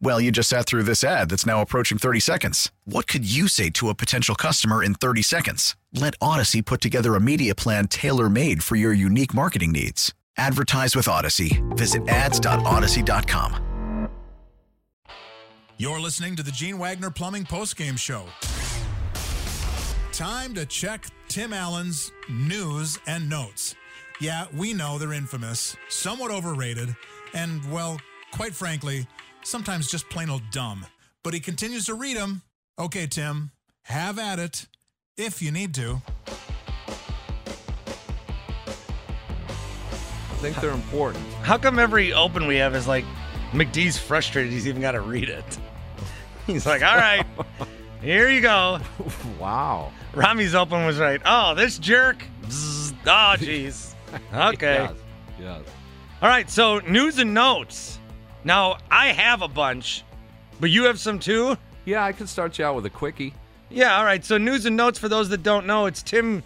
Well, you just sat through this ad that's now approaching 30 seconds. What could you say to a potential customer in 30 seconds? Let Odyssey put together a media plan tailor made for your unique marketing needs. Advertise with Odyssey. Visit ads.odyssey.com. You're listening to the Gene Wagner Plumbing Postgame Show. Time to check Tim Allen's news and notes. Yeah, we know they're infamous, somewhat overrated, and, well, quite frankly, sometimes just plain old dumb. But he continues to read them. Okay, Tim, have at it if you need to. I think they're important. How come every open we have is like McDee's frustrated he's even got to read it? He's like, all right, here you go. wow. Rami's open was right. Oh, this jerk. Bzz. Oh, jeez. Okay. Yes. yes. All right, so news and notes. Now, I have a bunch, but you have some too? Yeah, I could start you out with a quickie. Yeah, all right. So, news and notes for those that don't know, it's Tim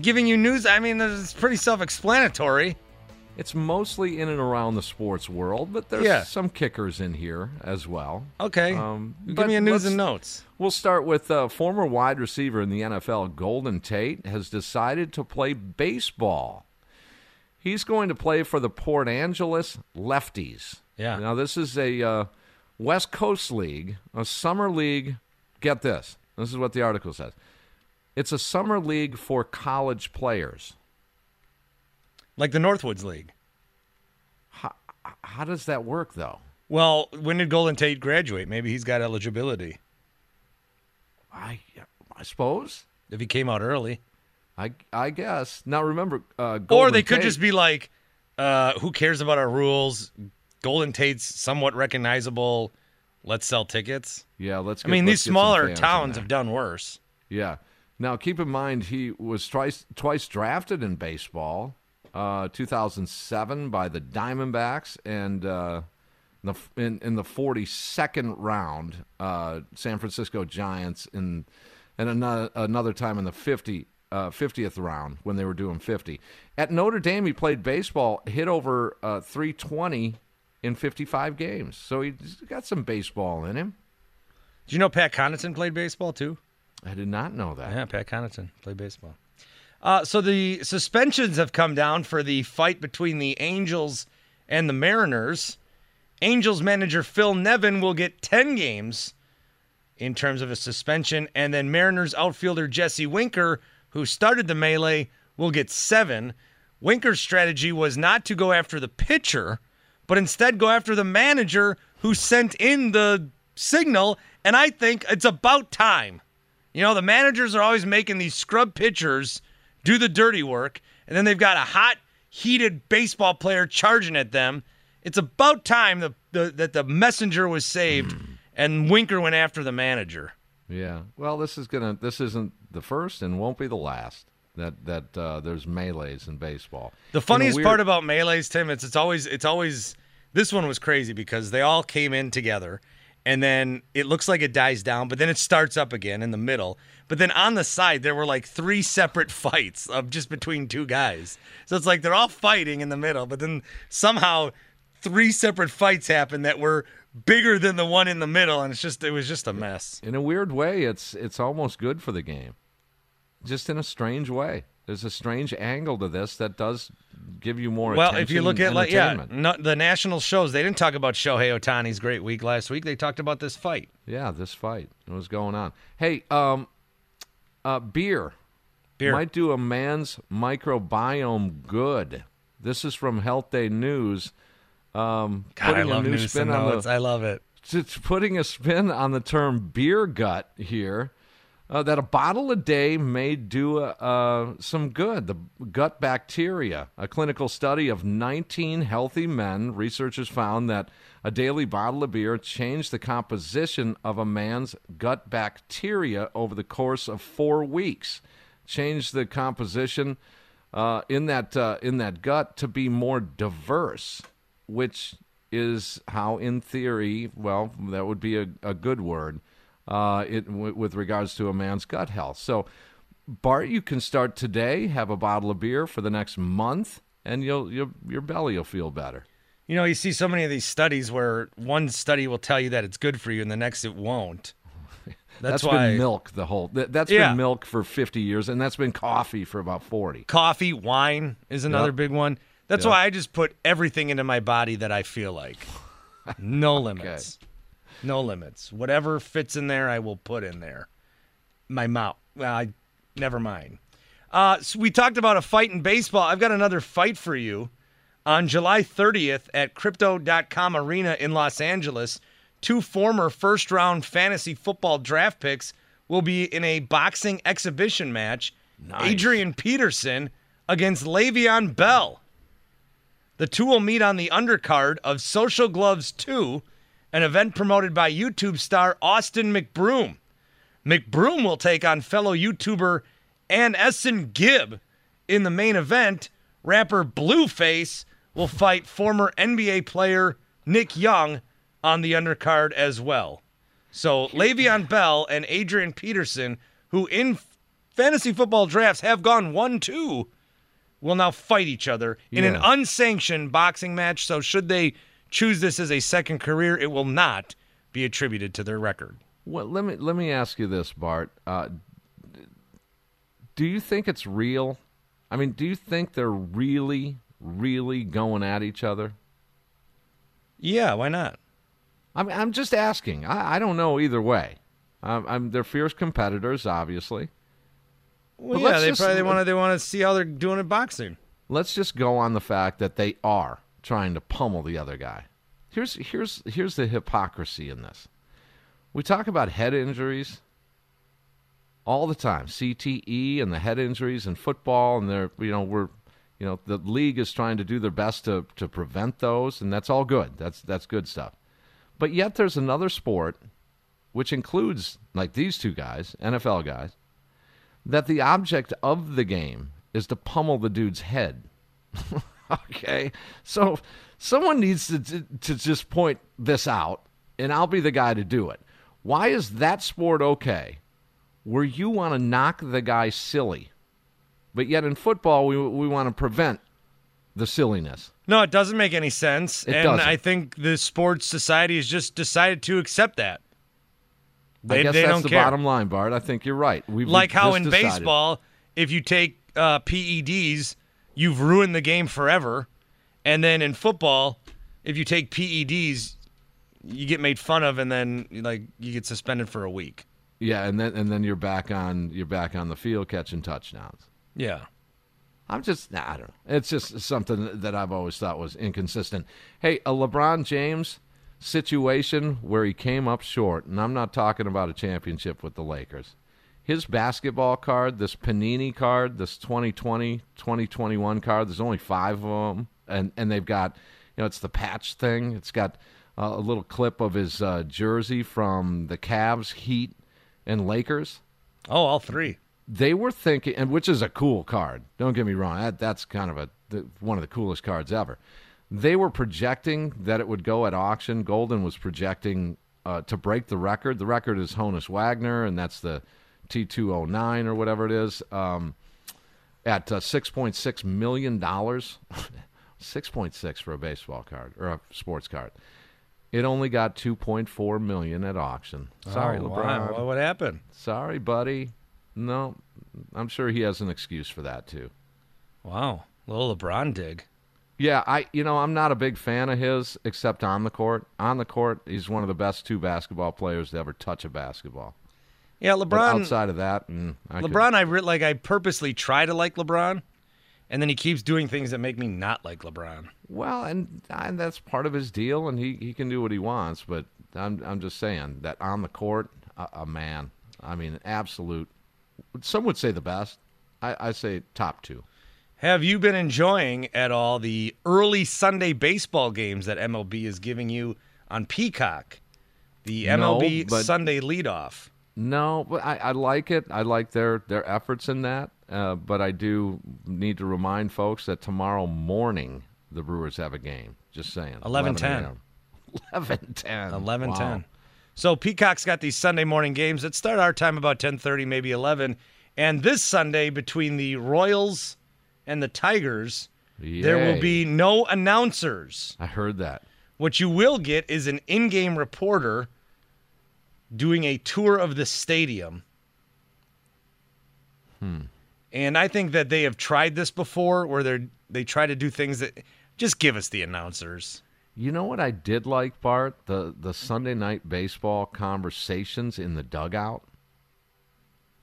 giving you news. I mean, it's pretty self explanatory. It's mostly in and around the sports world, but there's Yeah. some kickers in here as well. Okay. Um, Give me a news and notes. We'll start with uh, former wide receiver in the NFL, Golden Tate, has decided to play baseball. He's going to play for the Port Angeles Lefties. Yeah. Now, this is a uh, West Coast league, a summer league. Get this. This is what the article says. It's a summer league for college players. Like the Northwoods League. How, how does that work, though? Well, when did Golden Tate graduate? Maybe he's got eligibility I, I suppose. if he came out early. I, I guess. Now, remember, uh, or they could Tate- just be like, uh, who cares about our rules? Golden Tate's somewhat recognizable. Let's sell tickets. Yeah, let's. Go. I mean, these get smaller towns have done worse. Yeah. Now, keep in mind he was twice twice drafted in baseball. Uh, 2007 by the Diamondbacks and uh, the in, in the 42nd round, uh, San Francisco Giants in and another another time in the 50 uh, 50th round when they were doing 50. At Notre Dame, he played baseball, hit over uh, 320 in 55 games. So he's got some baseball in him. Did you know Pat Connaughton played baseball too? I did not know that. Yeah, Pat Connaughton played baseball. Uh, so the suspensions have come down for the fight between the Angels and the Mariners. Angels manager Phil Nevin will get 10 games in terms of a suspension, and then Mariners outfielder Jesse Winker, who started the melee, will get seven. Winker's strategy was not to go after the pitcher, but instead go after the manager who sent in the signal, and I think it's about time. You know, the managers are always making these scrub pitchers do the dirty work, and then they've got a hot, heated baseball player charging at them. It's about time the, the, that the messenger was saved, and Winker went after the manager. Yeah. Well, this is gonna. This isn't the first and won't be the last. That that uh, there's melees in baseball. The funniest weird- part about melees, Tim, it's it's always it's always this one was crazy because they all came in together and then it looks like it dies down, but then it starts up again in the middle. But then on the side there were like three separate fights of just between two guys. So it's like they're all fighting in the middle, but then somehow three separate fights happen that were bigger than the one in the middle and it's just it was just a mess. in a weird way, it's it's almost good for the game. Just in a strange way. There's a strange angle to this that does give you more. Well, if you look at like yeah, no, the national shows, they didn't talk about Shohei Ohtani's great week last week. They talked about this fight. yeah, this fight, what was going on? Hey, um, uh, beer. Beer. might do a man's microbiome good. This is from Health Day News. Um, God, I love news spin and notes. the I love it. it's putting a spin on the term beer gut here. Uh, that a bottle a day may do uh, some good. The gut bacteria. A clinical study of 19 healthy men, researchers found that a daily bottle of beer changed the composition of a man's gut bacteria over the course of four weeks. Changed the composition uh, in that uh, in that gut to be more diverse, which is how, in theory, well, that would be a, a good word, uh, it, w- with regards to a man's gut health. So, Bart, you can start today, have a bottle of beer for the next month, and you'll, you'll your belly will feel better. You know, you see so many of these studies where one study will tell you that it's good for you and the next it won't. That's, that's why been milk the whole. That, that's Yeah. been milk for fifty years, and that's been coffee for about forty. coffee, wine is another Yep. big one. That's Yep. why I just put everything into my body that I feel like. No limits. No limits. Whatever fits in there, I will put in there. My mouth. Well, I never mind. Uh, so we talked about a fight in baseball. I've got another fight for you. On July 30th at Crypto.com Arena in Los Angeles, two former first round fantasy football draft picks will be in a boxing exhibition match. Adrian Peterson against Le'Veon Bell. The two will meet on the undercard of Social Gloves 2, an event promoted by YouTube star Austin McBroom. McBroom will take on fellow YouTuber AnEsonGib. In the main event, rapper Blueface will fight former NBA player Nick Young on the undercard as well. So Le'Veon Bell and Adrian Peterson, who in fantasy football drafts have gone 1 2, will now fight each other in an unsanctioned boxing match. So, should they choose this as a second career, it will not be attributed to their record. Well, let me let me ask you this, Bart. Uh, do you think it's real? I mean, do you think they're really, really going at each other? Yeah, why not? I mean, I'm just asking. I, I don't know either way. Um, I'm, they're fierce competitors, obviously. Well, But yeah, they just- probably want to they want to see how they're doing in boxing. Let's just go on the fact that they are trying to pummel the other guy. Here's here's here's the hypocrisy in this. We talk about head injuries all the time, CTE and the head injuries in football, and they're you know we're you know the league is trying to do their best to to prevent those, and that's all good. That's that's good stuff. But yet there's another sport, which includes like these two guys, NFL guys, that the object of the game is to pummel the dude's head. okay, so someone needs to, to to just point this out, and I'll be the guy to do it. Why is that sport okay, where you want to knock the guy silly, but yet in football we we want to prevent the silliness? No, it doesn't make any sense, It and doesn't. I think the sports society has just decided to accept that. They, I guess they that's the care. bottom line, Bart. I think you're right. We've like how in decided. baseball, if you take uh, PEDs, you've ruined the game forever. And then in football, if you take PEDs, you get made fun of, and then like you get suspended for a week. Yeah, and then and then you're back on you're back on the field catching touchdowns. Yeah. I'm just, nah, I don't know. It's just something that I've always thought was inconsistent. Hey, a LeBron James situation where he came up short, and I'm not talking about a championship with the Lakers. His basketball card, this Panini card, this 2020 2021 card, there's only five of them, and, and they've got, you know, it's the patch thing. It's got uh, a little clip of his uh, jersey from the Cavs, Heat, and Lakers Oh, all three. they were thinking, and which is a cool card. Don't get me wrong. That, that's kind of a the, one of the coolest cards ever. They were projecting that it would go at auction. Goldin was projecting uh, to break the record. The record is Honus Wagner, and that's the T209 or whatever it is, um, at uh, $6.6 million. 6.6 for a baseball card or a sports card. It only got 2.4 million at auction. Sorry, Oh, LeBron. wow. What happened? Sorry, buddy. No, I'm sure he has an excuse for that too. Wow. Little LeBron dig. Yeah, I you know I'm not a big fan of his except on the court. On the court, he's one of the best two basketball players to ever touch a basketball. Yeah, LeBron. But outside of that, mm, I could- LeBron, I re- like. I purposely try to like LeBron, and then he keeps doing things that make me not like LeBron. Well, and, and that's part of his deal, and he, he can do what he wants. But I'm I'm just saying that on the court, a, a man. I mean, absolute. Some would say the best. I, I say top two. Have you been enjoying at all the early Sunday baseball games that MLB is giving you on Peacock? The No, MLB but- Sunday leadoff. No, but I, I like it. I like their their efforts in that. Uh, but I do need to remind folks that tomorrow morning the Brewers have a game. Just saying. 11:10. a.m. 11:10. 11 Wow. 10. So Peacock's got these Sunday morning games that start our time about 10:30 maybe 11 and this Sunday between the Royals and the Tigers there will be no announcers. I heard that. What you will get is an in-game reporter doing a tour of the stadium. And I think that they have tried this before where they they try to do things that just give us the announcers. You know what I did like, Bart? The the Sunday night baseball conversations in the dugout.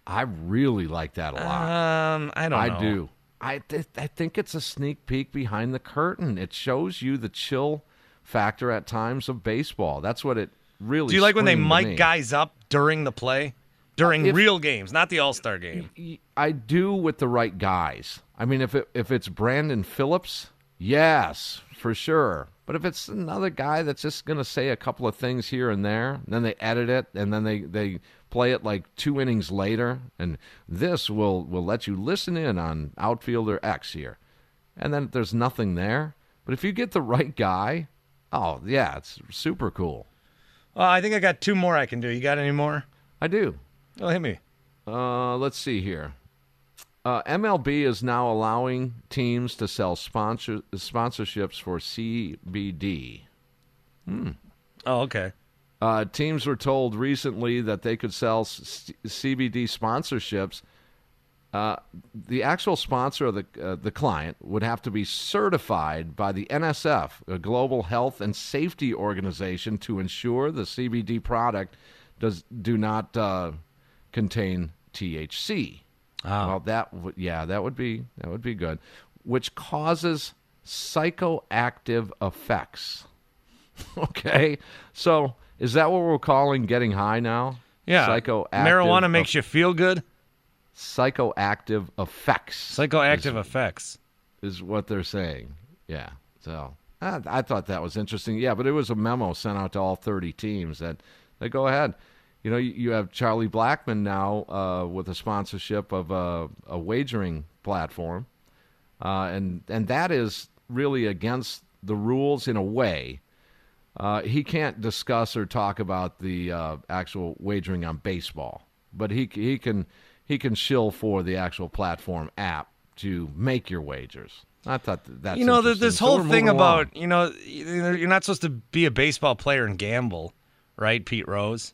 I really like that a lot. Um, I don't I know. do. I th- I think it's a sneak peek behind the curtain. It shows you the chill factor at times of baseball. That's what it really. Do you like when they mic guys up during the play? During if- real games, not the All Star game. I do with the right guys. I mean, if it, if it's Brandon Phillips, yes, for sure. But if it's another guy that's just going to say a couple of things here and there, and then they edit it, and then they, they play it like two innings later, and this will, will let you listen in on outfielder X here. And then there's nothing there. But if you get the right guy, oh, yeah, it's super cool. Well, I think I got two more I can do. You got any more? I do. Oh, hit me. Uh, let's see here. Uh, MLB is now allowing teams to sell sponsor sponsorships for CBD. Oh, okay. Uh, teams were told recently that they could sell c- CBD sponsorships. Uh, the actual sponsor of the uh, the client would have to be certified by the NSF, a global health and safety organization, to ensure the CBD product does do not uh, contain THC. Well, that would yeah, that would be that would be good, which causes psychoactive effects. okay, so is that what we're calling getting high now? Yeah. psychoactive. Marijuana makes you feel good. Psychoactive effects. Psychoactive is, effects. is what they're saying. Yeah. So I, I thought that was interesting. Yeah, but it was a memo sent out to all 30 teams that they go ahead. You know, you, you have Charlie Blackmon now uh, with a sponsorship of a, a wagering platform, uh, and and that is really against the rules in a way. Uh, he can't discuss or talk about the uh, actual wagering on baseball, but he he can he can shill for the actual platform app to make your wagers. I thought that you know, this whole we're thing along. about, you know, you're not supposed to be a baseball player and gamble, right, Pete Rose?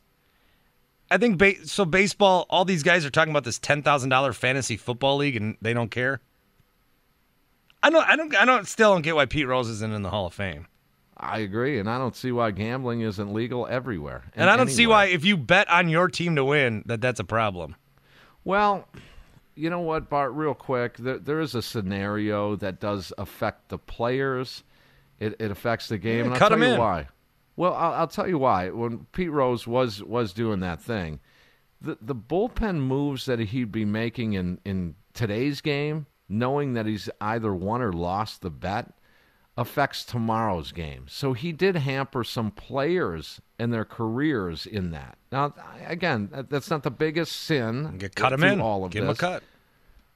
I think ba- so. Baseball, all these guys are talking about this ten thousand dollar fantasy football league, and they don't care. I don't. I don't. I don't. Still don't get why Pete Rose isn't in the Hall of Fame, I agree, and I don't see why gambling isn't legal everywhere. and I don't see why if you bet on your team to win, that that's a problem. Well, you know what, Bart? Real quick, there there is a scenario that does affect the players. It it affects the game. Yeah, and I'll cut tell you in. why. Well, I'll, I'll tell you why. When Pete Rose was was doing that thing, the the bullpen moves that he'd be making in in today's game, knowing that he's either won or lost the bet, affects tomorrow's game. So he did hamper some players and their careers in that. Now, again, that's not the biggest sin. Get cut him in. All of Give him a cut.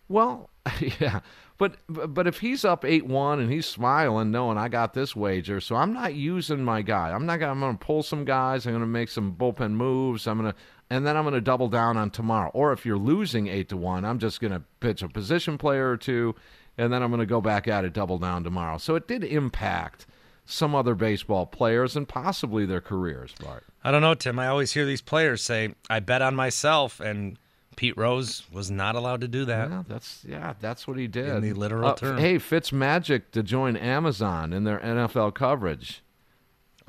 Well, yeah, but but if he's up eight one and he's smiling, knowing I got this wager, so I'm not using my guy. I'm not. Gonna, I'm going to pull some guys. I'm going to make some bullpen moves. I'm going to, and then I'm going to double down on tomorrow. Or if you're losing eight to one, I'm just going to pitch a position player or two, and then I'm going to go back at it, double down tomorrow. So it did impact some other baseball players and possibly their careers, Bart. I don't know, Tim. I always hear these players say, "I bet on myself," and Pete Rose was not allowed to do that. Yeah, that's yeah, that's what he did. In the literal Uh, term. Hey, Fitzmagic to join Amazon in their NFL coverage.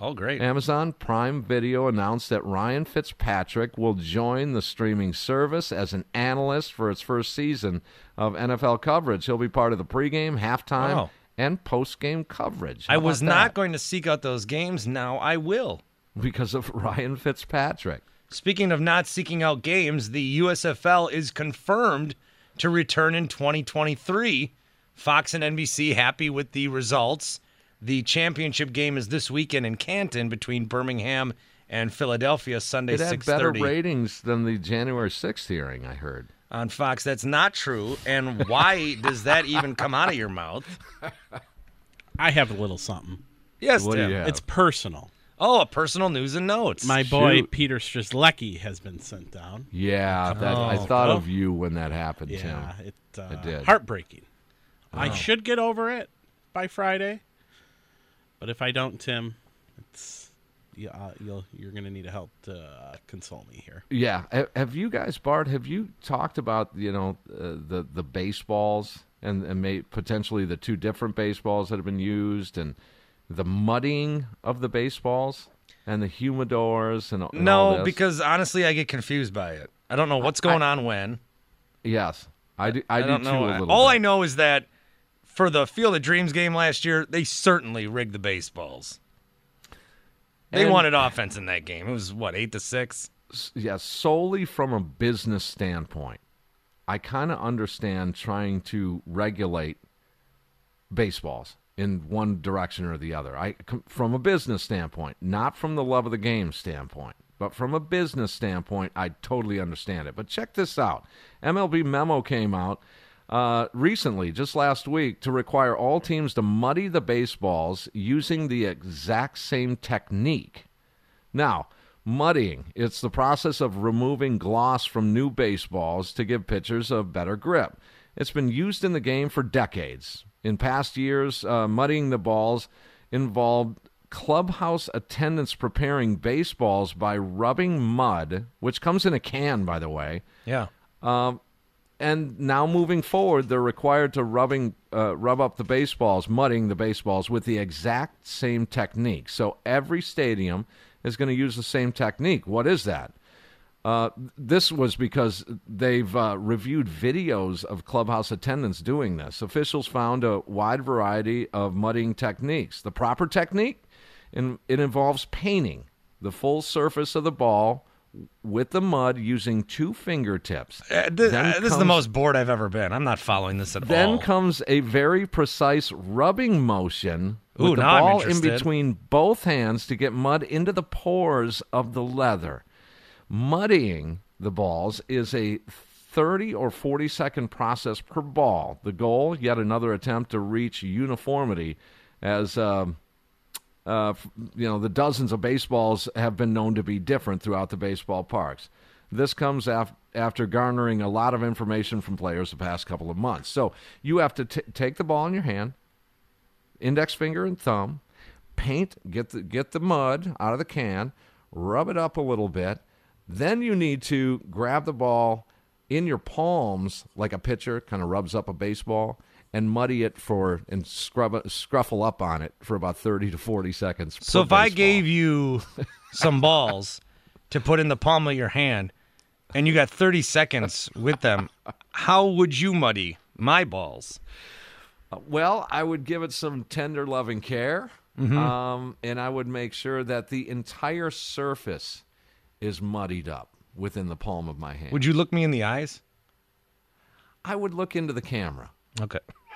Oh, great. Amazon Prime Video announced that Ryan Fitzpatrick will join the streaming service as an analyst for its first season of NFL coverage. He'll be part of the pregame, halftime, Oh. And post game coverage. I was not that? going to seek out those games. Now I will. because of Ryan Fitzpatrick. Speaking of not seeking out games, the USFL is confirmed to return in 2023. Fox and NBC happy with the results. The championship game is this weekend in Canton between Birmingham and Philadelphia Sunday It had better ratings than the January 6th hearing, I heard. On Fox. That's not true. And why does that even come out of your mouth? I have a little something. Yes, What do Tim. you have? It's personal. Oh, a personal news and notes. My boy Shoot. Peter Strzelecki has been sent down. Yeah, that, I Oh. thought Oh. of you when that happened, Yeah, Tim. it, uh, I did. heartbreaking. I should get over it by Friday, but if I don't, Tim, it's yeah, uh, you'll you're gonna need help to uh, console me here. Yeah, have you guys, Bart? Have you talked about you know uh, the the baseballs and and may, potentially the two different baseballs that have been used and the muddying of the baseballs and the humidors and, and all no, this? because honestly, I get confused by it. I don't know what's going on when. yes, I do. I, I do don't too know. a little. All bit. I know is that for the Field of Dreams game last year, they certainly rigged the baseballs. They And- wanted offense in that game. It was what eight to six. yeah, solely from a business standpoint, I kind of understand trying to regulate baseballs in one direction or the other. I from a business standpoint, not from the love of the game standpoint, but from a business standpoint, I totally understand it. But check this out: MLB memo came out uh, recently, just last week, to require all teams to muddy the baseballs using the exact same technique. Now, muddying, it's the process of removing gloss from new baseballs to give pitchers a better grip. It's been used in the game for decades. In past years, uh, muddying the balls involved clubhouse attendants preparing baseballs by rubbing mud, which comes in a can, by the way, Yeah. And now moving forward, they're required to rubbing uh, rub up the baseballs, mudding the baseballs with the exact same technique. So every stadium is going to use the same technique. What is that? Uh, this was because they've uh, reviewed videos of clubhouse attendants doing this. Officials found a wide variety of mudding techniques. The proper technique, in, it involves painting the full surface of the ball with the mud using two fingertips. Uh, th- uh, this is the most bored I've ever been. I'm not following this at then all. Then comes a very precise rubbing motion with Ooh, the ball in between both hands to get mud into the pores of the leather. Muddying the balls is a 30 or 40 second process per ball. The goal, yet another attempt to reach uniformity as um, uh, you know, the dozens of baseballs have been known to be different throughout the baseball parks. This comes af- after garnering a lot of information from players the past couple of months. So you have to t- take the ball in your hand, index finger and thumb, paint, get the get the mud out of the can, rub it up a little bit. Then you need to grab the ball in your palms like a pitcher kind of rubs up a baseball and muddy it for and scrub scruffle up on it for about 30 to 40 seconds. so if I gave you some balls to put in the palm of your hand, and you got 30 seconds with them, how would you muddy my balls? Well, I would give it some tender loving care, Mm-hmm. um, and I would make sure that the entire surface is muddied up within the palm of my hand. Would you look me in the eyes? I would look into the camera. Okay.